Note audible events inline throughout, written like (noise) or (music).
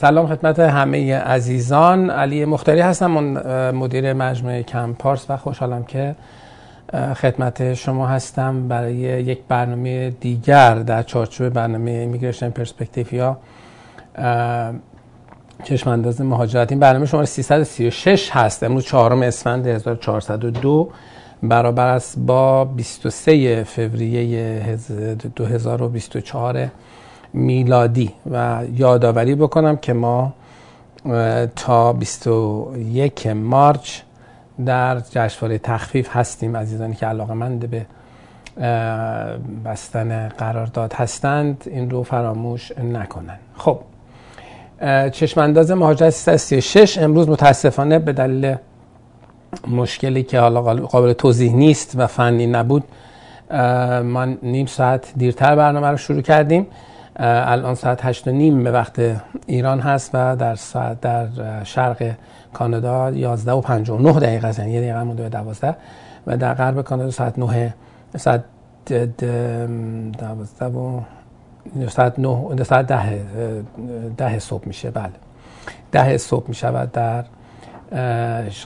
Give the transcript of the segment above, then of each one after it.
سلام خدمت همه عزیزان. علی مختاری هستم مدیر مجموعه کمپارس و خوشحالم که خدمت شما هستم برای یک برنامه دیگر در چارچوب برنامه ایمیگریشن پرسپکتیو یا چشم انداز مهاجرت. این برنامه شماره 336 هست. امروز چهارم اسفند 1402 برابر است با 23 فوریه 2024 میلادی و یادآوری بکنم که ما تا 21 مارچ در جشنواره تخفیف هستیم عزیزانی که علاقه مند به بستن قرارداد هستند این رو فراموش نکنن. خب چشمانداز مهاجرت 336 امروز متاسفانه به دلیل مشکلی که حالا قابل توضیح نیست و فنی نبود ما نیم ساعت دیرتر برنامه رو شروع کردیم. الان ساعت هشت و نیم به وقت ایران هست و در ساعت در شرق کانادا 11 و 59 دقیقه است. یعنی یه دقیقه مونده به 12 و در غرب کانادا ساعت 9 ساعت 12 و ساعت 9 ساعت 10 ده صبح میشه. بله. ده صبح می شود در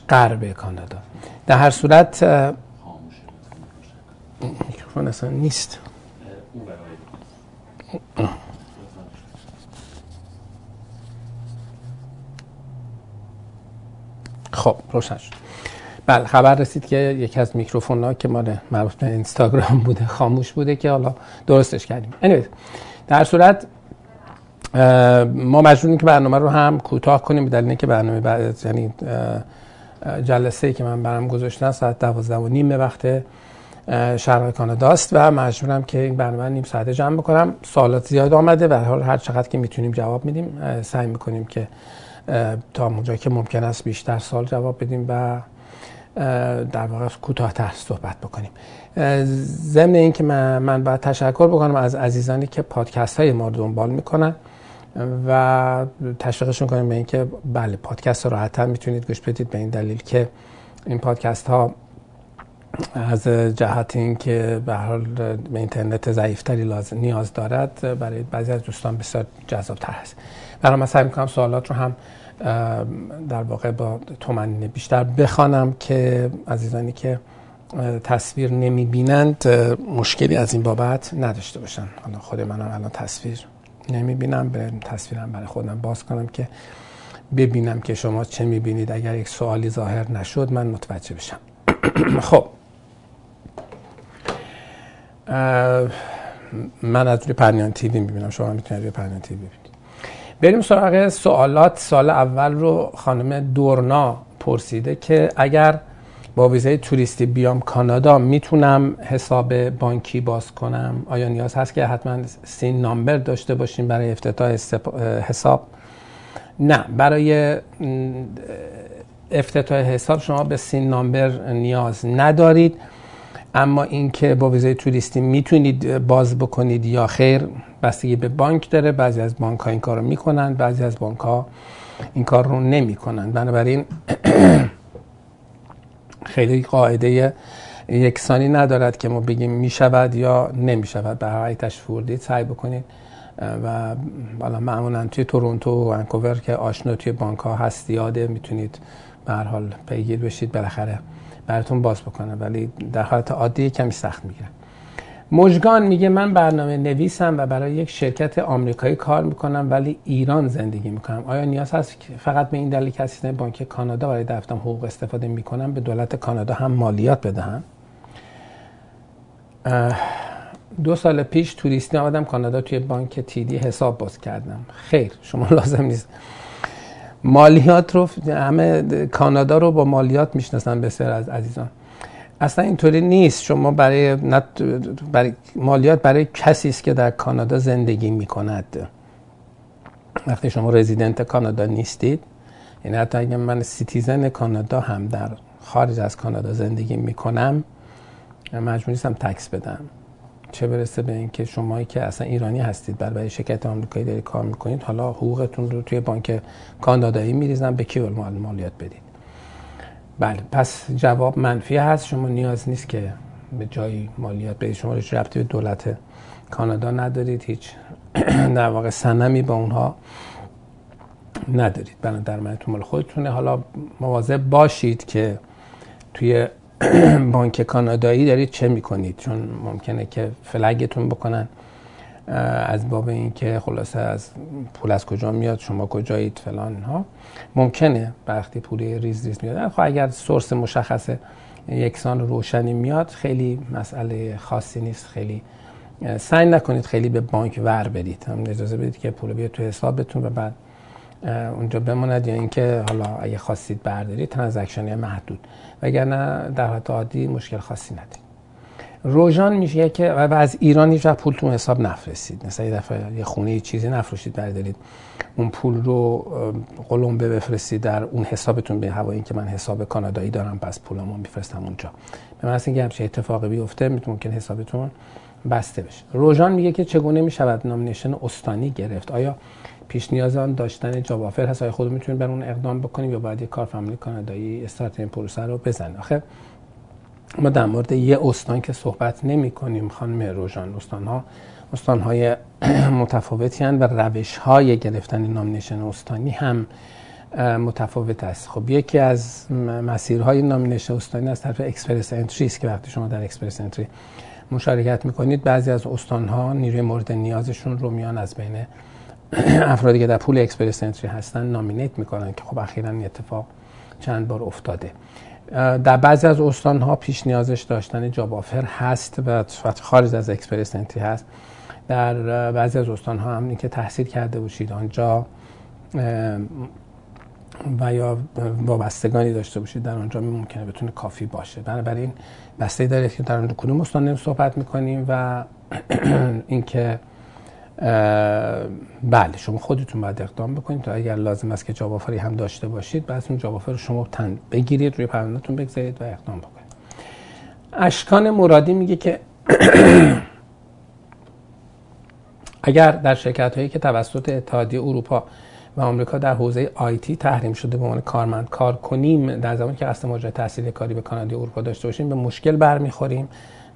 غرب کانادا. در هر صورت میکروفون اصلا نیست. خب روشن شد. بله خبر رسید که یکی از میکروفون ها که مال مربوط به اینستاگرام بوده خاموش بوده که حالا درستش کردیم. Anyway, در صورت ما مجبوریم که برنامه رو هم کوتاه کنیم به دلیل اینکه برنامه بعد یعنی جلسه ای که من برام گذاشتم ساعت 12 و نیم وقت شرق کاناداست و مجبورم که این برنامه نیم ساعته جمع بکنم. سوالات زیاد آمده و حال هر چقدر که می‌تونیم جواب میدیم سعی می‌کنیم که تا اونجا که ممکن است بیشتر سال جواب بدیم و در واقع کوتاهتر صحبت بکنیم. ضمن این که من, من باید تشکر بکنم از عزیزانی که پادکست های ما رو دنبال می‌کنن و تشویقشون کنیم به اینکه بله پادکست رو راحت‌تر می‌تونید گوش بدید. به این دلیل که این پادکست ها از جهت اینکه به حال به اینترنت ضعیفتری لازم نیاز دارد برای بعضی از دوستان بسیار جذابتر هست. برای من سعی می‌کنم سوالات رو هم در واقع با تومنین بیشتر بخوانم که عزیزانی که تصویر نمی بینند مشکلی از این بابت نداشته باشن. حالا خود منم الان تصویر نمی بینم به تصویرم برای خودم باز کنم که ببینم که شما چه می بینید اگر یک سوالی ظاهر نشد من متوجه بشم. (clears throat) خب. من از روی پرنیان تیوی می‌بینم شما می‌تونید روی پرنیان تیوی ببینید. بریم سراغ سوالات. سال اول رو خانم دورنا پرسیده که اگر با ویزای توریستی بیام کانادا می‌تونم حساب بانکی باز کنم؟ آیا نیاز هست که حتما سین نامبر داشته باشیم برای افتتاح حساب؟ نه برای افتتاح حساب شما به سین نامبر نیاز ندارید. اما اینکه با ویزای توریستی می‌تونید باز بکنید یا خیر بستگی به بانک داره. بعضی از بانک ها این کار رو می‌کنن بعضی از بانک ها این کار رو نمی‌کنن. بنابراین (clears throat) خیلی قاعده یکسانی ندارد که ما بگیم می‌شود یا نمی‌شود. به هر تشفوردید سعی بکنید. و بالا معمولا توی تورنتو و ونکوور که آشنا توی بانک ها هست یاده می‌تونید به هر حال پیگیر بشید. بالاخره براتون باز بکنه ولی در حالت عادی کمی سخت می‌گیره مجگان میگه من برنامه نویسم و برای یک شرکت آمریکایی کار می‌کنم ولی ایران زندگی می‌کنم. آیا نیاز هست فقط به این دلیل که از بانک کانادا برای دفترم حقوق استفاده می‌کنم به دولت کانادا هم مالیات بدهم؟ دو سال پیش توریستی آمدم کانادا توی بانک TD حساب باز کردم. خیر شما (laughs) لازم نیست. مالیات رو همه کانادا رو با مالیات می‌شناسن بسیار از عزیزان. اصلا اینطوری نیست. شما برای, برای مالیات برای کسی است که در کانادا زندگی می‌کند. وقتی شما رزیدنت کانادا نیستید یعنی حتی اگر من citizen کانادا هم در خارج از کانادا زندگی می‌کنم مجبور نیستم تکس بدم. چه برسه به اینکه شما که اصلا ایرانی هستید برای شرکت آمریکایی دارید کار می‌کنید حالا حقوقتون رو توی بانک کانادایی میریزن به کی مالیات بدید؟ بله پس جواب منفی هست. شما نیاز نیست که به جایی مالیات بدید. شما ربطی به دولت کانادا ندارید هیچ (clears throat) در واقع سنمی با اونها ندارید. در مال خودتونه. حالا مواظب باشید که توی (clears throat) بانک کانادایی دارید چه می‌کنید؟ چون ممکنه که فلگتون بکنن. از باب اینکه خلاصه از پول از کجا میاد شما کجایید فلان ها. ممکنه وقتی پولی ریز ریز میاد. خب اگر سورس مشخص یکسان روشنی میاد خیلی مسئله خاصی نیست خیلی سعی نکنید خیلی به بانک ور برید. هم اجازه بدید که پول بیاد تو حسابتون و بعد اونجا بماند. یا اینکه حالا اگه خواستید بردارید ترانزکشن محدود. وگرنه در حالت عادی مشکل خاصی ندید روژان میشه که و از ایران هیچ پول تو حساب نفرستید. مثلا یه دفعه یه خونه یه چیزی نفروشید بردارید. اون پول رو قلمبه بفرستید در اون حسابتون. به هوای که من حساب کانادایی دارم پس پولامو میفرستم اونجا. به من اینکه همچین اتفاقی بیفته ممکن حسابتون بسته بشه. روژان میگه که چگونه می‌شود نامینیشن استانی گرفت؟ آیا پیش نیاز داشتن job offer هست. آیا خود می‌تونید بر اون اقدام بکنیم یا باید یه کارفرمای کانادایی استارت این پروسه رو آخه ما در مورد یه استان که صحبت نمی کنیم خانم روژان. استان ها استان های (clears throat) متفاوتی هستند و روش های گرفتن nomination استانی هم متفاوت است. خب یکی از مسیرهای nomination استانی از طرف Express Entry است که وقتی شما در Express Entry مشارکت می‌کنید بعضی از استان ها نیروی مورد نیازشون رو میان از بین (clears throat) افرادی که در pool Express Entry هستن nominate می‌کنن که خب اخیرا این اتفاق چند بار افتاده. در بعضی از استان ها پیش نیازش داشتن job offer هست و خارج از Express Entry هست. در بعضی از استان ها هم که تحصیل کرده باشید آنجا و یا وابستگانی داشته باشید در آنجا ممکنه بتونه کافی باشه. بنابراین بستگی داره که در کدوم استان صحبت می‌کنیم و (clears throat) اینکه بله شما خودتون باید اقدام بکنید تا اگر لازم است که جواب هم داشته باشید بعد اون جواب رو شما تن بگیرید روی پروندهتون بگذارید و اقدام بکنید. اشکان مرادی میگه که (clears throat) اگر در شرکت هایی که توسط اتحادیه اروپا و آمریکا در حوزه آیتی تحریم شده به عنوان کارمند کار کنیم در زمانی که قصد مهاجرت تحصیلی کاری به کانادا اروپا داشته باشیم به مشکل برمیخوریم.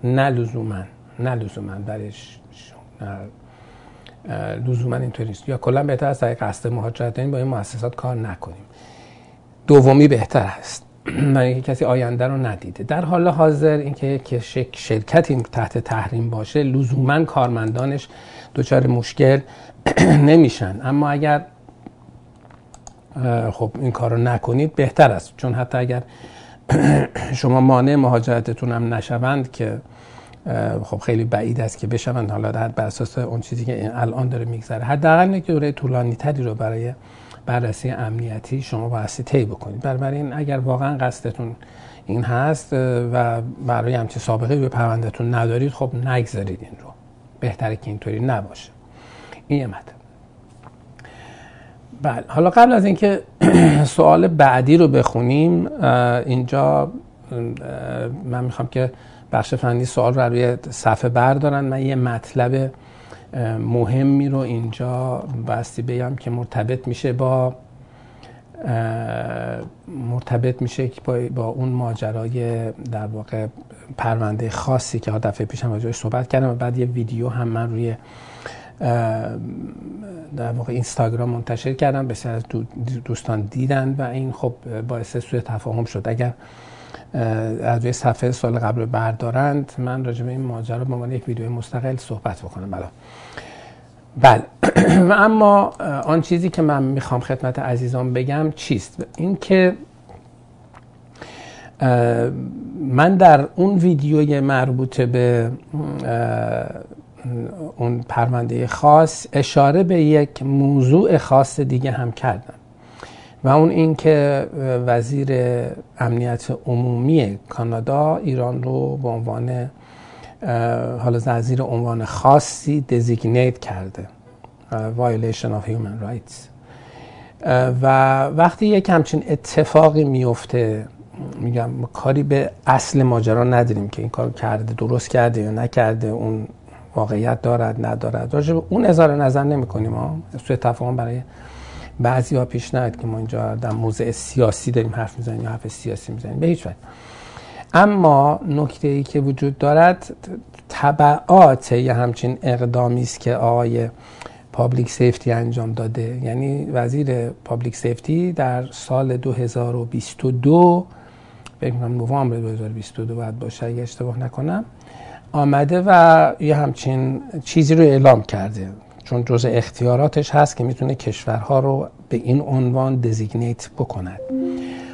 نه لزوما نه لزوما درش لزوما اینطوری است یا کلا بهتر است اگه قصد مهاجرت داریم با این مؤسسات کار نکنیم. دومی بهتر است. (clears throat) من اینکه کسی آینده رو ندیده. در حال حاضر اینکه که شرکتی تحت تحریم باشه لزوما کارمندانش دچار مشکل (clears throat) نمیشن. اما اگر خب این کار رو نکنید بهتر است. چون حتی اگر (clears throat) شما مانع مهاجرتتون هم نشوند که خب خیلی بعید است که بشوند. حالا در بر اساس اون چیزی که الان داره میگذره. حداقل یک دوره طولانی تری رو برای بررسی امنیتی شما بایستی طی بکنید. بنابراین اگر واقعا قصدتون این هست و برای همچین سابقه به پروندهتون ندارید خب نگذارید این رو. بهتره که اینطوری نباشه. این یه مطلب. بله. حالا قبل از اینکه (clears throat) سوال بعدی رو بخونیم اینجا من می‌خوام که بخش فنی سوال رو روی صفحه بردارن. من یه مطلب مهمی رو اینجا بستی بگم که مرتبط میشه با مرتبط میشه با, با اون ماجرای در واقع پرونده خاصی که دفعه پیش هم راجعش صحبت کردم و بعد یه ویدیو هم من روی در واقع اینستاگرام منتشر کردم. بسیار از دوستان دیدن و این خب باعث سوء تفاهم شد. اگر از روی صفحه سال قبل بردارند. من راجع به این ماجرا به عنوان یک ویدیو مستقل صحبت بکنم. بله. بله. و (clears throat) اما آن چیزی که من می‌خوام خدمت عزیزان بگم چیست؟ این که من در اون ویدیوی مربوط به اون پرونده خاص اشاره به یک موضوع خاص دیگه هم کردم. و اون این که وزیر امنیت عمومی کانادا ایران رو به عنوان حالا وزیر عنوان خاصی دزیگنیت کرده. violation of human rights. و وقتی یک همچین اتفاقی میفته میگم کاری به اصل ماجرا نداریم که این کار کرده درست کرده یا نکرده اون واقعیت دارد ندارد. راجع اون اظهار نظر نمی کنیم ها. سوء تفاهم برای بعضی ها پیش نیاد که ما اینجا در موضع سیاسی داریم حرف می‌زنیم یا حرف سیاسی می‌زنیم به هیچ وجه. اما نکته ای که وجود دارد تبعات یه همچین اقدامی است که آقای Public Safety انجام داده. یعنی وزیر Public Safety در سال 2022 فکر کنم نوامبر 2022 باید باشه اگه اشتباه نکنم آمده و یه همچین چیزی رو اعلام کرده. چون جز اختیاراتش هست که می‌تونه کشورها رو به این عنوان دزیگنیت بکند.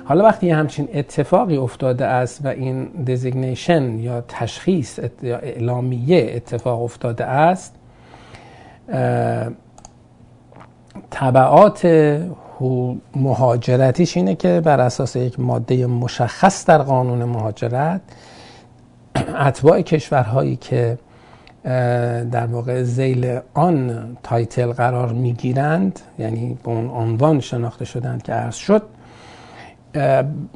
حالا وقتی همچین اتفاقی افتاده است و این دزیگنیشن یا تشخیص یا اعلامیه اتفاق افتاده است طبعات مهاجرتیش اینه که بر اساس یک ماده مشخص در قانون مهاجرت (clears throat) اتباع کشورهایی که در واقع ذیل آن title قرار می‌گیرند یعنی به اون عنوان شناخته شدند که عرض شد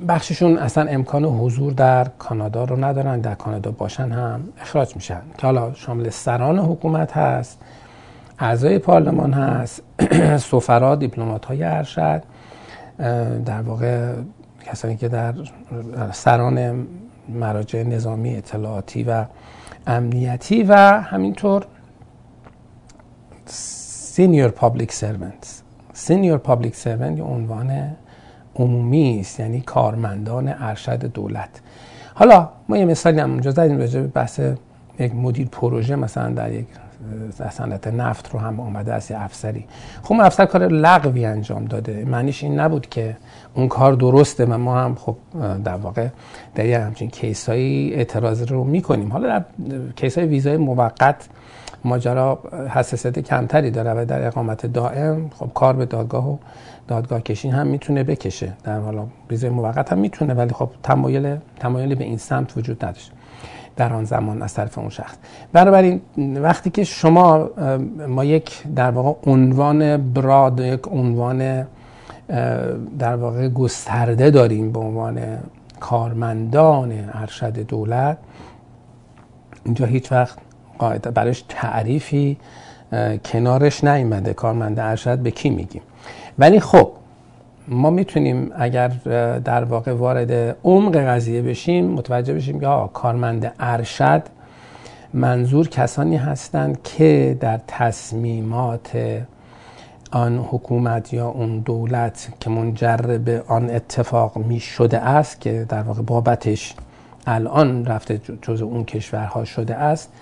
بخششون اصلا امکان حضور در کانادا رو ندارن در کانادا باشن هم اخراج میشن. که حالا شامل سران حکومت هست اعضای پارلمان هست (clears throat) سفرا دیپلمات های ارشد در واقع کسانی که در سران مراجع نظامی اطلاعاتی و امنیتی و همینطور senior public servant senior public servant عنوان عمومی است یعنی کارمندان ارشد دولت. حالا ما یه مثالی هم اونجا زدیم راجع به بحث یک مدیر پروژه مثلا در یک صنعت نفت رو هم آمده است یه افسری. خب افسر کار لغوی انجام داده. معنیش این نبود که اون کار درسته. و ما هم خب در واقع در یه همچین کیس هایی اعتراض رو می‌کنیم. حالا در کیس های ویزای موقت ماجرا حساسیت کمتری داره و در اقامت دائم خب کار به دادگاه و دادگاه کشین هم می‌تونه بکشه. در حالا ویزای موقت هم می‌تونه ولی خب تمایل تمایلی به این سمت وجود نداشت. در آن زمان از طرف اون شخص. بنابراین وقتی که شما ما یک در واقع عنوان براد یک عنوان در واقع گسترده داریم به عنوان کارمندان ارشد دولت اینجا هیچ وقت قاعده برش تعریفی کنارش نیومده. کارمند ارشد به کی میگیم؟ ولی خب ما می‌تونیم اگر در واقع وارد عمق قضیه بشیم متوجه بشیم که کارمند ارشد منظور کسانی هستند که در تصمیمات آن حکومت یا اون دولت که منجر به آن اتفاق می شده است که در واقع بابتش الان رفته جز اون کشورها شده است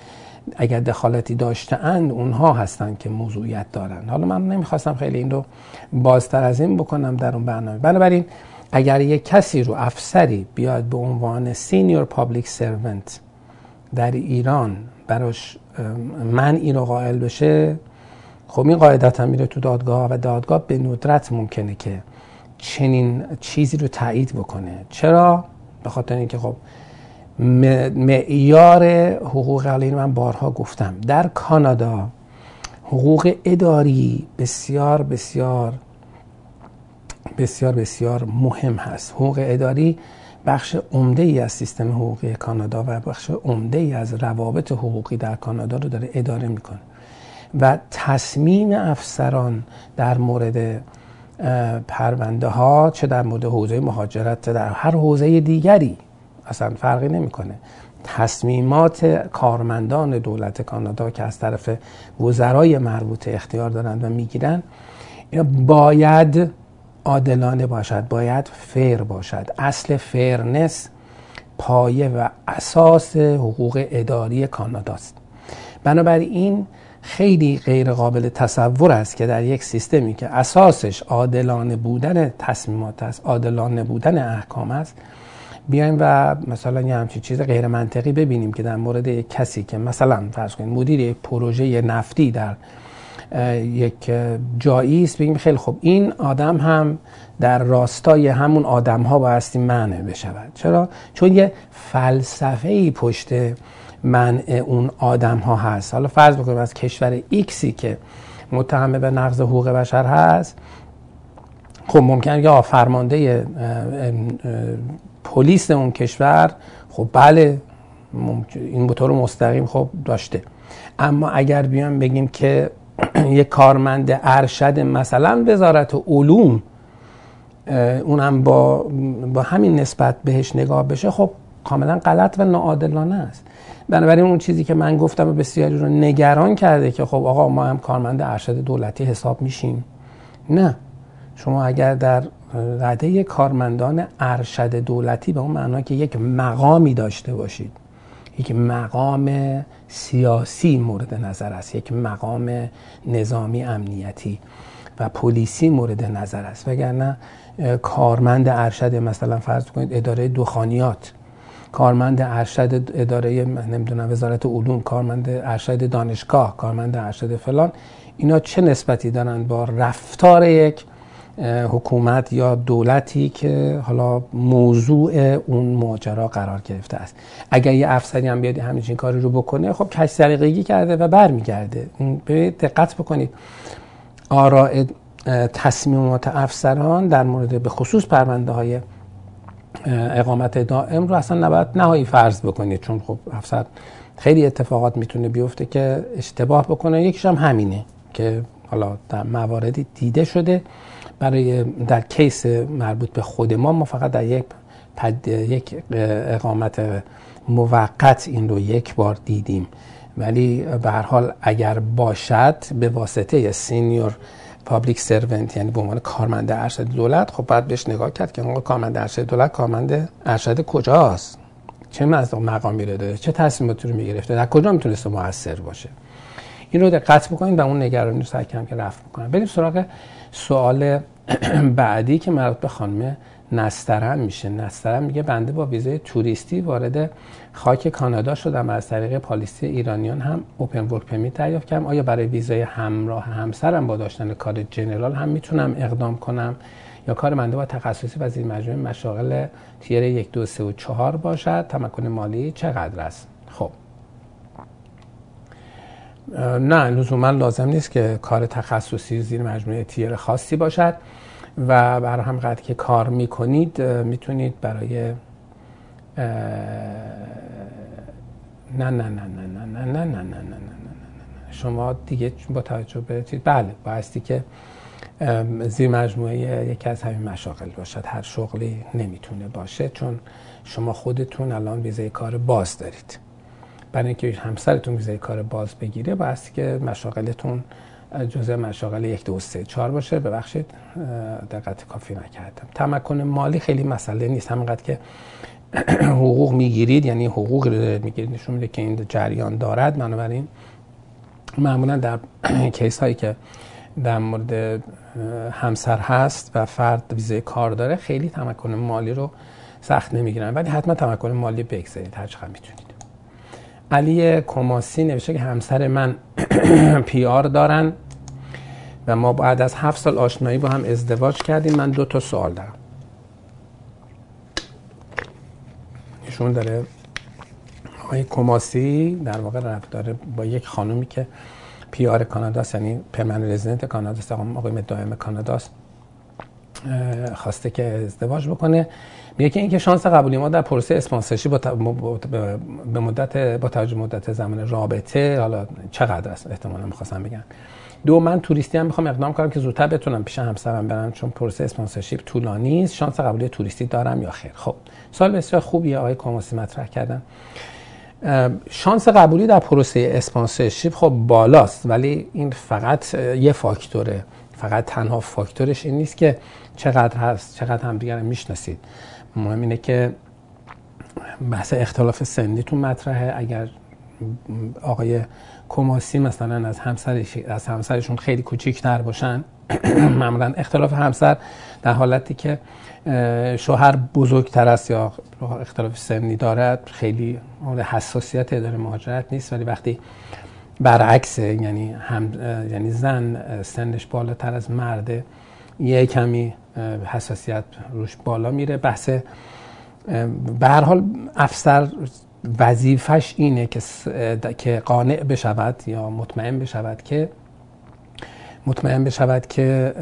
اگر دخالتی داشته اند اونها هستند که موضوعیت دارند حالا من نمی‌خواستم خیلی این رو بازتر از این بکنم در اون برنامه. بنابراین اگر یک کسی رو افسری بیاد به عنوان senior public servant در ایران براش من این رو قائل بشه خب این قاعدتا میره تو دادگاه و دادگاه به ندرت ممکنه که چنین چیزی رو تایید بکنه. چرا؟ به خاطر اینکه خب معیار حقوق علیه من بارها گفتم. در کانادا حقوق اداری بسیار بسیار بسیار بسیار مهم هست. حقوق اداری بخش عمده ای از سیستم حقوقی کانادا و بخش عمده ای از روابط حقوقی در کانادا رو داره اداره می‌کنه و تصمیم افسران در مورد پرونده ها چه در مورد حوزه مهاجرت در هر حوزه دیگری اصلا فرقی نمی‌کنه. تصمیمات کارمندان دولت کانادا که از طرف وزرای مربوطه اختیار دارند و می‌گیرن باید عادلانه باشد باید fair باشد. اصل fairness پایه و اساس حقوق اداری کاناداست. بنابراین خیلی غیر قابل تصور است که در یک سیستمی که اساسش عادلانه بودن تصمیمات است عادلانه بودن احکام است بیایم و مثلا یه همچین چیز غیر منطقی ببینیم که در مورد یک کسی که مثلا فرض کنید مدیر پروژه نفتی در یک جایی است بگیم خیلی خوب این آدم هم در راستای همون آدم ها بایستی منع بشود چرا؟ چون یه فلسفه ای پشت منع اون آدم ها هست حالا فرض بکنیم از کشور ایکسی که متهم به نقض حقوق بشر هست خب ممکنه یا فرمانده پلیس اون کشور خب بله این به طور مستقیم خب داشته. اما اگر بیام بگیم که (clears throat) یک کارمند ارشد مثلا وزارت علوم اونم با, با همین نسبت بهش نگاه بشه خب کاملا غلط و ناعادلانه است. بنابراین اون چیزی که من گفتم و بسیاری رو نگران کرده که خب آقا ما هم کارمند ارشد دولتی حساب میشیم. نه. شما اگر در رده کارمندان ارشد دولتی به اون معنا که یک مقامی داشته باشید. یک مقام سیاسی مورد نظر است یک مقام نظامی امنیتی و پلیسی مورد نظر است. وگرنه کارمند ارشد مثلا فرض کنید اداره دخانیات کارمند ارشد اداره نمی‌دونم وزارت علوم کارمند ارشد دانشگاه کارمند ارشد فلان اینا چه نسبتی دارن با رفتار یک حکومت یا دولتی که حالا موضوع اون ماجرا قرار گرفته است. اگر یه افسری هم بیاد همین کاری رو بکنه خب کش سلیقگی کرده و برمیگرده. به دقت بکنید. آراء تصمیمات افسران در مورد به خصوص پرونده های اقامت دائم رو اصلا نباید نهایی فرض بکنید. چون خب افسر خیلی اتفاقات می‌تونه بیفته که اشتباه بکنه. یکیش هم همینه که حالا در مواردی دیده شده. برای در case مربوط به خود ما ما فقط در یک پد یک اقامت موقت این رو یک بار دیدیم. ولی به هر حال اگر باشد به واسطه senior public servant یعنی به عنوان کارمند ارشد دولت خب باید بهش نگاه کرد که آقا کارمند ارشد دولت کارمند ارشد کجاست؟ چه مقامی رو داره؟ چه تصمیماتی رو می‌گرفته؟ در کجا می‌تونسته موثر باشه؟ این رو دقت بکنید و اون نگرانی رو سعی کنم که رفع بکنم. بریم سراغ سوال (clears throat) بعدی که مربوط به خانم نسترن میشه. نسترن میگه بنده با ویزای توریستی وارد خاک کانادا شدم. از طریق پالیسی ایرانیان هم اوپن ورک پرمیت دریافت کردم. آیا برای ویزای همراه همسرم با داشتن کار جنرال هم می‌تونم اقدام کنم؟ یا کار بنده با تخصصی و زیر مجموعه مشاغل تیر یک دو سه و چهار باشد؟ تمکن مالی چقدر است؟ خب نه لزوما لازم نیست که کار تخصصی زیر مجموعه تیر خاصی باشد و برای هم که کار می‌کنید می‌تونید برای نه نه نه نه نه نه نه نه نه نه نه شما دیگه با توجه به بله بایستی که زیر مجموعه یکی از همین مشاغل باشد هر شغلی نمی‌تونه باشه چون شما خودتون الان ویزای کار باز دارید برای اینکه همسرتون ویزای کار باز بگیره بایستی که مشاغلتون جزء مشاغل یک دو سه چهار باشه. ببخشید دقت کافی نکردم. تمکن مالی خیلی مسئله نیست. همینقدر که (clears throat) حقوق می‌گیرید یعنی حقوق رو می‌گیرید نشون میده که این جریان دارد. بنابراین معمولا در (clears throat) کیس هایی که در مورد همسر هست و فرد ویزه کار داره خیلی تمکن مالی رو سخت نمی‌گیرن. ولی حتما تمکن مالی بگذارید. هر چقدر می‌تونید. علی کماسی نوشته که همسر من (clears throat) PR دارن و ما بعد از هفت سال آشنایی با هم ازدواج کردیم. من دو تا سوال دارم. ایشون داره آقای کماسی در واقع رفت داره با یک خانومی که PR کاناداست یعنی permanent resident کاناداست اقامت دائم کاناداست خواسته که ازدواج بکنه. میگه که اینکه شانس قبولی ما در پروسه اسپانسرشی با به مدت با توجه مدت زمان رابطه حالا چقدر است؟ احتمالا می‌خواستم بگم دو من توریستی هم می‌خوام اقدام کنم که زودتر بتونم پیش همسرم برم چون پروسه اسپانسرشیپ طولانی است. شانس قبولی توریستی دارم یا خیر؟ خب سوال بسیار خوبیه. آقای کاموسی مطرح کردن. شانس قبولی در پروسه اسپانسرشیپ خب بالاست ولی این فقط یه فاکتوره. فقط تنها فاکتورش این نیست که چقدر هست چقدر هم دیگر می‌شناسید. مهم اینه که بحث اختلاف سنیتون مطرحه. اگر آقای کماسی مثلا از همسرش از همسرشون خیلی کوچیک‌تر باشن (clears throat) معمولا اختلاف همسر در حالتی که شوهر بزرگتر است یا اختلاف سنی دارد خیلی حساسیت داره مهاجرت نیست. ولی وقتی برعکس یعنی هم یعنی زن سنش بالاتر از مرده یه کمی حساسیت روش بالا میره. بحث به هر حال افسر وظیفش اینه که که قانع بشود یا مطمئن بشود که مطمئن بشود که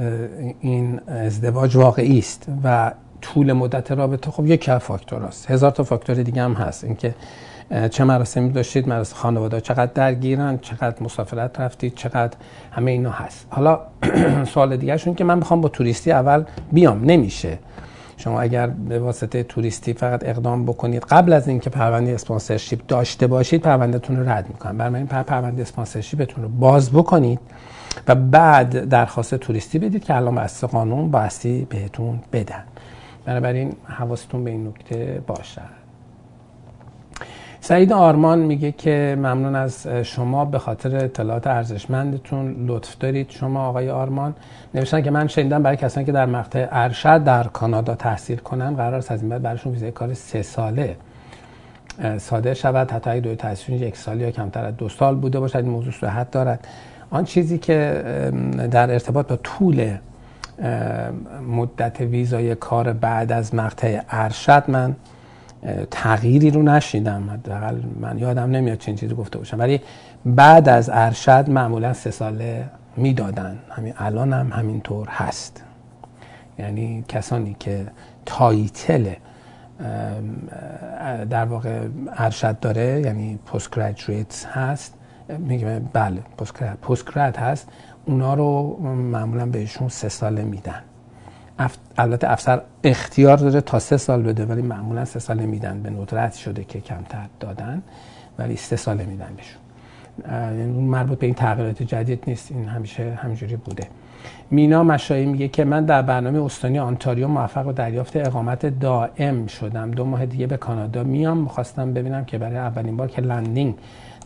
این ازدواج واقعی است و طول مدت رابطه خب یک فاکتور است. هزار تا فاکتور دیگه هم هست. اینکه چه مراسمی داشتید مراسم خانواده چقدر درگیرن چقدر مسافرت رفتید چقدر همه اینا هست. حالا (clears throat) سوال دیگه شون که من می‌خوام با توریستی اول بیام. نمیشه. شما اگر به واسطه توریستی فقط اقدام بکنید قبل از اینکه پرونده sponsorship داشته باشید پروندهتون رو رد می‌کنن بنابراین پرونده sponsorship تون رو باز بکنید و بعد درخواست توریستی بدید که الان بسته قانون باستی بهتون بدن. بنابراین حواستون به این نکته باشد سعید آرمان میگه که ممنون از شما به خاطر اطلاعات ارزشمندتون. لطف دارید شما آقای آرمان. نوشتن که من شنیدم برای کسانی که در مقطع ارشد در کانادا تحصیل کنن قرار است از این بعد براشون ویزای کار سه ساله صادر شود. حتی اگه دوی تحصیل یک سال یا کمتر از دو سال بوده باشد. این موضوع صحت دارد. آن چیزی که در ارتباط با طول مدت ویزای کار بعد از مقطع ارشد من تغییری رو نشیدم. حداقل من یادم نمیاد چنین چیزی گفته باشم. ولی بعد از ارشد معمولا سه ساله می‌دادن. همین الان هم همینطور هست. یعنی کسانی که تایتل در واقع ارشد داره یعنی پست هست. میگه بله پست هست. اونا رو معمولا بهشون سه ساله میدن. البته افسر اختیار داره تا سه سال بده ولی معمولا سه ساله میدن به ندرت شده که کمتر دادن ولی سه ساله میدن بهشون. یعنی مربوط به این تغییرات جدید نیست این همیشه همینجوری بوده. مینا مشایی میگه که من در برنامه استانی آنتاریو موفق به دریافت اقامت دائم شدم. دو ماه دیگه به کانادا میام می‌خواستم ببینم که برای اولین بار که لندینگ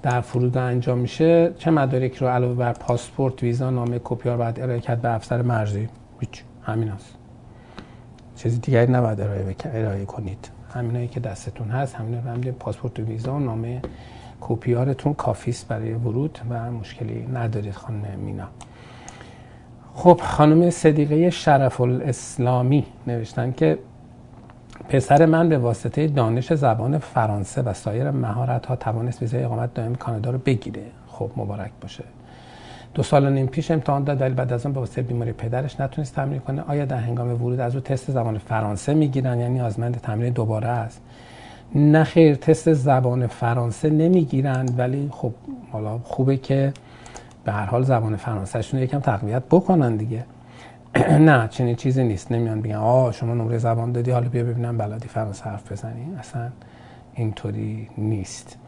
در فرودگاه انجام میشه چه مدارک رو علاوه بر پاسپورت ویزا نامه کپیار باید ارائه کرد به افسر مرزی. هیچ همین هست. چیزی دیگری نباید ارائه, ارائه کنید. همینایی که دستتون هست همین رو پاسپورت و ویزا و نامه کپیارتون کافیست برای ورود و مشکلی ندارید خانم مینا. خب خانم صدیقه شرف الاسلامی نوشتن که پسر من به واسطه دانش زبان فرانسه و سایر مهارت ها توانست ویزای اقامت دائم کانادا رو بگیره. خب مبارک باشه. دو سال و نیم پیش امتحان داد ولی بعد از اون به واسطه بیماری پدرش نتونست تمرین کنه. آیا در هنگام ورود از او تست زبان فرانسه می‌گیرن؟ یعنی آزمند تمرین دوباره است. نه خیر تست زبان فرانسه نمی‌گیرن ولی خب حالا خوبه که به هر حال زبان فرانسهشون یکم تقویت بکنن دیگه. (clears throat) نه چنین چیزی نیست. نمیان بگن آه شما نمره زبان دادی حالا بیا ببینم بلدی فرانسه حرف بزنی. اصلا اینطوری نیست.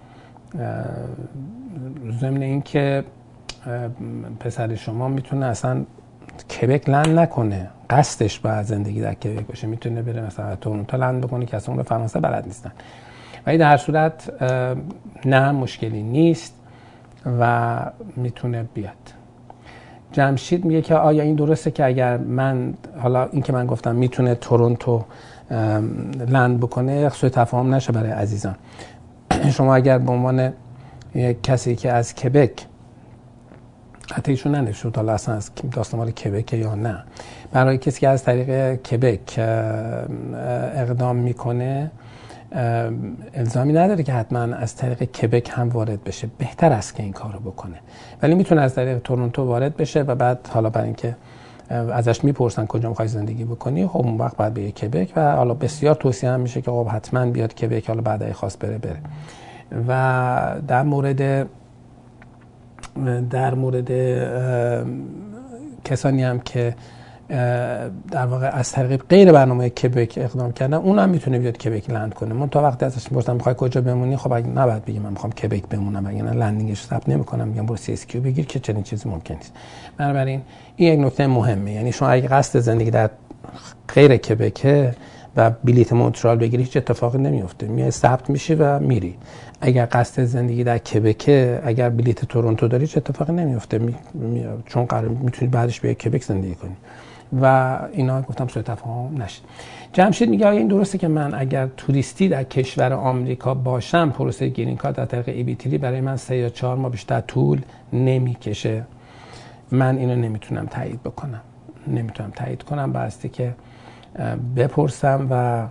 ضمن اینکه پسر شما می‌تونه اصلا کبک لند نکنه. قصدش باید زندگی در کبک باشه. می‌تونه بره مثلا تورنتو لند بکنه که اصلا فرانسه بلد نیستن. ولی در صورت نه مشکلی نیست و می‌تونه بیاد. جمشید میگه که آیا این درسته که اگر من حالا این که من گفتم می‌تونه تورنتو لند بکنه سوء تفاهم نشه برای عزیزان. (clears throat) شما اگر به عنوان کسی که از کبک حتی ایشون ننوشته حالا اصلا از داستان مال کبک یا نه. برای کسی که از طریق کبک اقدام می‌کنه الزامی نداره که حتما از طریق کبک هم وارد بشه. بهتر است که این کارو بکنه. ولی می‌تونه از طریق تورنتو وارد بشه و بعد حالا برای اینکه ازش می‌پرسن کجا می‌خوای زندگی بکنی خب اون وقت باید به کبک و حالا بسیار توصیه هم میشه که خب حتما بیاد کبک حالا بعد خواست بره بره. و در مورد در مورد کسانی هم که در واقع از طریق غیر برنامه کبک اقدام کردن اون هم می‌تونه بیاد کبک land کنه. من تا وقتی ازش می‌پرسم می‌خوای کجا بمونی خب اگه نباید بگم من می‌خوام کبک بمونم اگه نه landing ش ثبت نمی‌کنم میگم برو CSQ بگیر که چنین چیزی ممکن نیست. بنابراین این یک نکته مهمه. یعنی شما اگه قصد زندگی در غیر کبکه و بلیت مونترال بگیری هیچ اتفاقی نمیفته. میای ثبت میشی و میری. اگر قصد زندگی در کبکه اگر بلیت تورنتو داری چه اتفاقی نمیفته. می... می... چون قرار می‌تونی بعدش به کبک زندگی کنی. و اینا گفتم سوء تفاهم نشه جمشید میگه این درسته که من اگر توریستی در کشور آمریکا باشم پروسه گرین کارت در طریق ای بی برای من سه یا چهار ماه بیشتر طول نمی‌کشه. من اینو نمی‌تونم تایید بکنم. نمی‌تونم تایید کنم. باستی که بپرسم و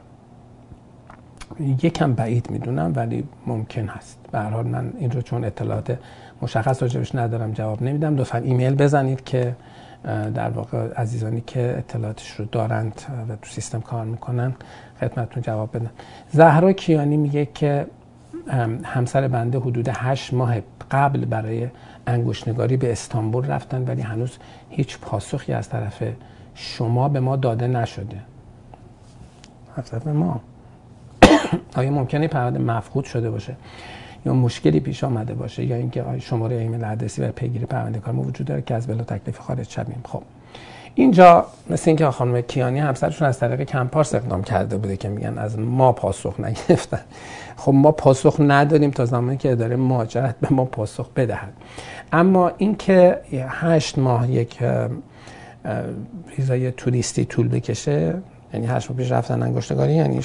یکم بعید می‌دونم ولی ممکن هست. به حال من این رو چون اطلاعات مشخص راجبش ندارم جواب نمیدم. لطفا ایمیل بزنید که در واقع عزیزانی که اطلاعاتش رو دارند و تو سیستم کار می‌کنن خدمتتون جواب بدن. زهرا کیانی میگه که همسر بنده حدود هشت ماه قبل برای انگشتنگاری به استانبول رفتن ولی هنوز هیچ پاسخی از طرف شما به ما داده نشده. هدف ما. آیا ممکنه پرونده مفقود شده باشه؟ یا مشکلی پیش آمده باشه؟ یا اینکه شماره ایمیل ادرسی و پیگیری پرونده کار ما وجود داره؟ که از بلا تکلیف خارج شویم. خب. اینجا مثل اینکه خانم کیانی همسرشون از طریق کمپارس اقدام کرده بوده که میگن از ما پاسخ نگرفتن. خب ما پاسخ نداریم تا زمانی که اداره مهاجرت به ما پاسخ بدهد. اما اینکه هشت ماه یک ویزای توریستی طول بکشه یعنی هشت ماه پیش رفتن انگشتگاری یعنی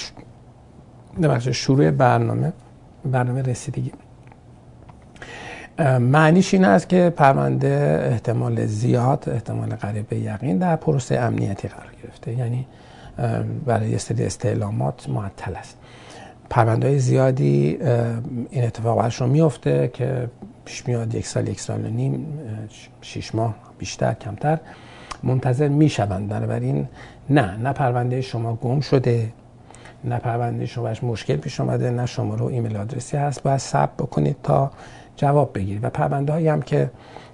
بخش شروع برنامه برنامه رسیدگی. معنیش این است که پرونده احتمال زیاد احتمال قریب به یقین در پروسه امنیتی قرار گرفته. یعنی برای سری استعلامات معطل است. پرونده زیادی این اتفاق برشون میفته که پیش میاد یک سال یک سال و نیم شیش ماه بیشتر کمتر منتظر می‌شوند. بنابراین نه نه پرونده شما گم شده نه پرونده شما مشکل پیش آمده نه شما رو ایمیل آدرسی هست. باید ثبت بکنید تا جواب بگیرید. و پرونده هایی هم که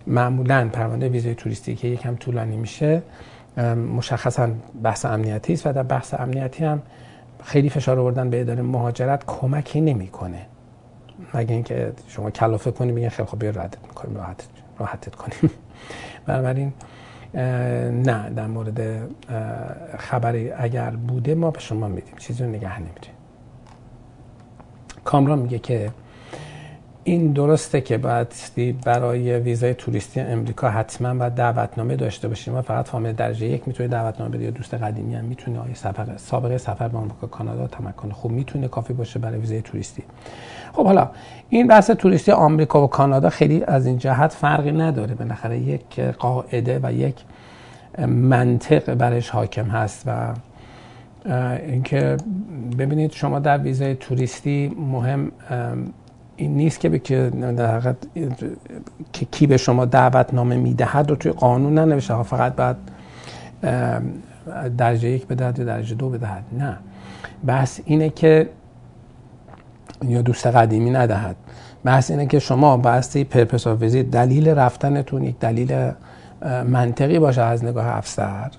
معمولا پرونده ویزای توریستی که یکم طولانی میشه مشخصا بحث امنیتی است و در بحث امنیتی هم خیلی فشار آوردن به اداره مهاجرت کمکی نمی‌کنه. مگه اینکه شما کلافه کنی میگن خیلی خوب بیا ردت می‌کنیم راحت راحتت کنیم. (laughs) بنابراین نه در مورد خبری اگر بوده ما به شما میدیم. چیزی رو نگه نمیدیم کامران میگه که این درسته که باید برای ویزای توریستی امریکا حتما باید دعوتنامه داشته باشیم. و فقط فامیل درجه یک می‌تونه دعوتنامه بده یا دوست قدیمی هم می‌تونه. آیا سفر سابقه سفر به آمریکا کانادا تمکن خوب می‌تونه کافی باشه برای ویزای توریستی؟ خب حالا این بحث توریستی آمریکا و کانادا خیلی از این جهت فرقی نداره. بالاخره یک قاعده و یک منطق برش حاکم هست و اینکه ببینید شما در ویزای توریستی مهم این نیست که که در کی به شما دعوتنامه می‌دهد رو توی قانون ننوشته فقط بعد درجه یک بدهد یا درجه دو بدهد. نه. بحث اینه که یا دوست قدیمی ندهد. بحث اینه که شما بحثی پرپس دلیل رفتنتون یک دلیل منطقی باشه از نگاه افسر.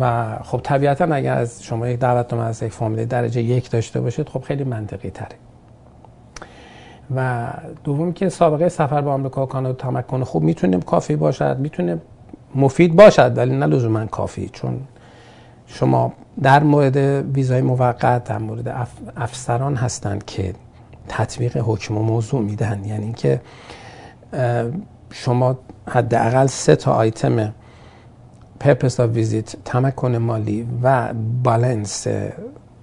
و خب طبیعتا اگر از شما یک دعوتنامه از یک فامیل درجه یک داشته باشید خب خیلی منطقی تره. و دوم که سابقه سفر به آمریکا و کانادا تمکن خوب می‌تونه کافی باشد می‌تونه مفید باشد ولی نه لزوما کافی چون شما در مورد ویزای موقت در مورد افسران هستند که تطبیق حکم و موضوع می‌دهند. یعنی اینکه شما حداقل سه تا آیتم purpose of visit تمکن مالی و balance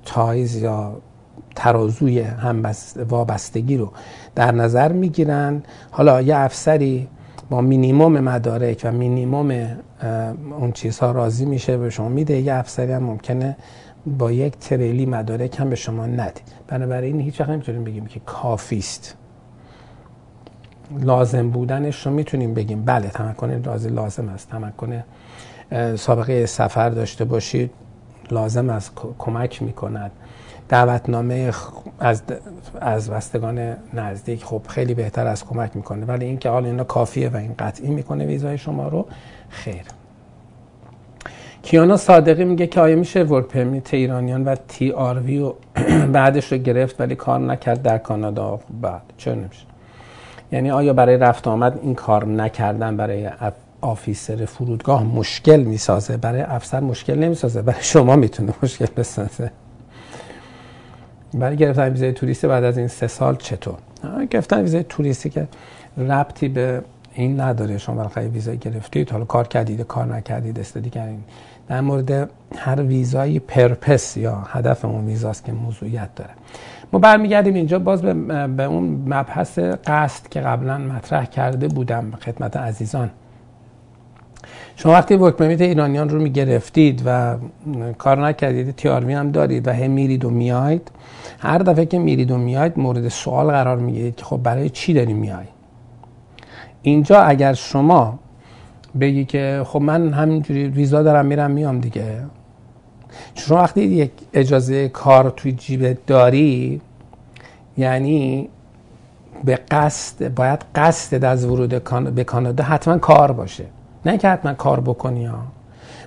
ties یا ترازوی هم وابستگی رو در نظر می‌گیرن. حالا یه افسری با مینیموم مدارک و مینیموم اون چیزها راضی میشه به شما میده. یه افسری هم ممکنه با یک تریلی مدارک هم به شما نده. بنابراین هیچ وقت نمی‌تونیم بگیم که کافی است. لازم بودنش رو می‌تونیم بگیم. بله تمکن رازی لازم است. تمکن سابقه سفر داشته باشید لازم است. کمک می‌کند. دعوتنامه از از وستگان نزدیک خب خیلی بهتر از کمک می‌کنه. ولی اینکه حالا اینا کافیه و این قطعی می‌کنه ویزای شما رو خیر. کیانا صادقی میگه که آیا میشه ورک پرمیت ایرانیان و تی آر وی (clears throat) بعدش رو گرفت ولی کار نکرد در کانادا؟ بعد چرا نمیشه؟ یعنی آیا برای رفت آمد این کار نکردن برای آفیسر فرودگاه مشکل می‌سازه؟ برای افسر مشکل نمی‌سازه. برای شما می‌تونه مشکل بسازه. برای گرفتن ویزای توریستی بعد از این سه سال چطور؟ گرفتن ویزای توریستی که ربطی به این نداره. شما برای ویزای گرفتید حالا کار کردید کار نکردید استادی کردید. در مورد هر ویزایی پرپس یا هدف اون ویزاست که موضوعیت داره. ما برمیگردیم اینجا. باز به, به اون مبحث قصد که قبلا مطرح کرده بودم خدمت عزیزان. شما وقتی ورک پرمیت ایرانیان رو می‌گرفتید و کار نکردید تیاروی هم دارید و هم میرید و میاید هر دفعه که میرید و میاید مورد سوال قرار می‌گیرید که خب برای چی داری میای؟ اینجا اگر شما بگی که خب من همینجوری ویزا دارم میرم میام دیگه. شما وقتی یک اجازه کار توی جیبت داری یعنی به قصد باید قصد از ورود به کانادا حتما کار باشه. نه که حتما کار بکنی ها.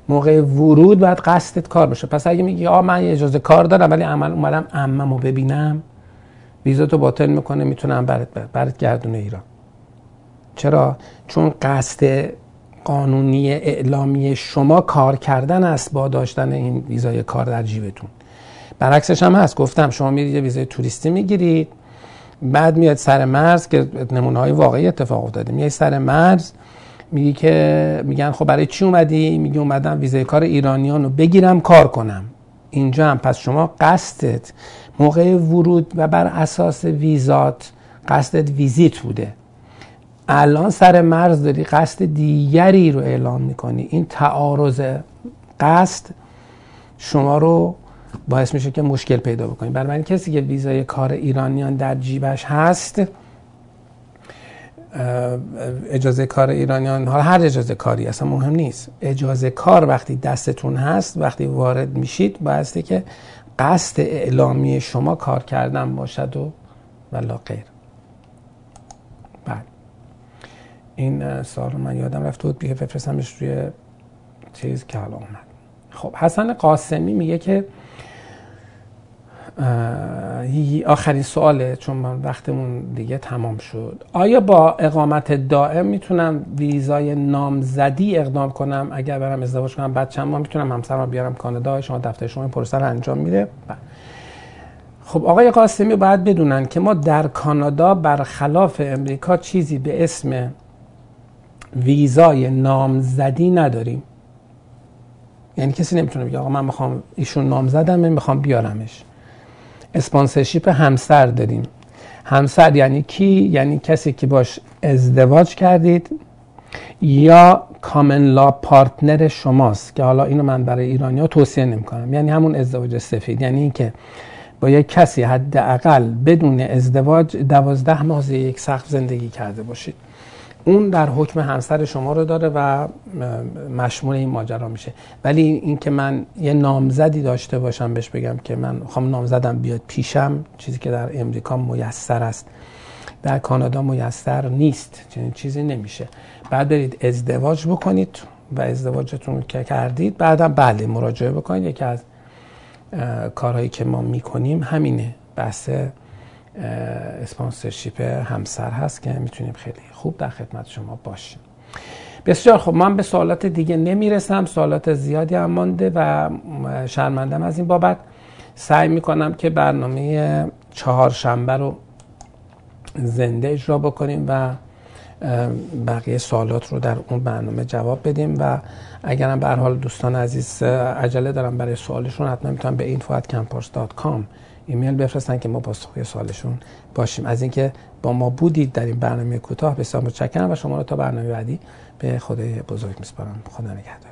موقع ورود باید قصدت کار باشه. پس اگه میگی آ من اجازه کار دارم ولی عمل اومدم عممو ببینم ویزا تو باطل می‌کنه می‌تونم برات برات گردونه ایران. چرا؟ چون قصد قانونی اعلامی شما کار کردن است با داشتن این ویزای کار در جیبتون. برعکسش هم هست. گفتم شما میرید یه ویزای توریستی می‌گیرید بعد میاد سر مرز که نمونه های واقعی اتفاق افتاده. میای سر مرز میگی که میگن خب برای چی اومدی؟ میگی اومدم ویزای کار ایرانیان رو بگیرم کار کنم. اینجا هم. پس شما قصدت موقع ورود و بر اساس ویزات قصدت ویزیت بوده. الان سر مرز داری قصد دیگری رو اعلام می‌کنی. این تعارض قصد شما رو باعث میشه که مشکل پیدا بکنید برای کسی که ویزای کار ایرانیان در جیبش هست اجازه کار ایرانیان حالا هر اجازه کاری اصلا مهم نیست. اجازه کار وقتی دستتون هست وقتی وارد میشید بایسته که قصد اعلامی شما کار کردن باشد و ولا غیر. بعد این سال من یادم رفت بود بیه بفرستمش روی چیز که حالا اومد. خب حسن قاسمی میگه که آخرین سواله چون من وقتمون دیگه تمام شد. آیا با اقامت دائم می‌تونم ویزای نامزدی اقدام کنم؟ اگر برم ازدواج کنم بعد چند ماه می‌تونم همسرم بیارم کانادا شما دفتر شما این پروسه انجام میده؟ خب آقای قاسمی باید بدونن که ما در کانادا برخلاف امریکا چیزی به اسم ویزای نامزدی نداریم. یعنی کسی نمی‌تونه بگه آقا من می‌خوام ایشون نامزدم می‌خوام بیارمش. اسپانسرشیپ همسر داریم همسر یعنی کی؟ یعنی کسی که باش ازدواج کردید یا کامن لا پارتنر شماست که حالا اینو من برای ایرانی ها توصیه نمی کنم یعنی همون ازدواج سفید. یعنی اینکه با یک کسی حداقل بدون ازدواج دوازده ماه یک سقف زندگی کرده باشید. اون در حکم همسر شما رو داره و مشمول این ماجرا میشه. ولی اینکه من یه نامزدی داشته باشم بهش بگم که من خواهم نامزدم بیاد پیشم چیزی که در امریکا میسر است. در کانادا میسر نیست. چنین چیزی نمیشه. بعد برید ازدواج بکنید و ازدواجتون که کردید بعدم بله مراجعه بکنید. یکی از کارهایی که ما می‌کنیم همینه. بحث اسپانسرشیپ همسر هست که می‌تونیم خیلی خوب در خدمت شما باشیم. بسیار خب من به سوالات دیگه نمی‌رسم. سوالات زیادی هم مانده و شرمندم از این بابت. سعی می‌کنم که برنامه چهارشنبه رو زنده اجرا بکنیم و بقیه سوالات رو در اون برنامه جواب بدیم و اگرم به حال دوستان عزیز عجله دارم برای سوالشون حتما می‌تونم به info@campus.com ایمیل بفرستن که ما پاسخگوی سوالشون باشیم. از اینکه با ما بودید در این برنامه کوتاه بسیار متشکرم و شما رو تا برنامه بعدی به خدای بزرگ میسپارم. خدا نگهدارتون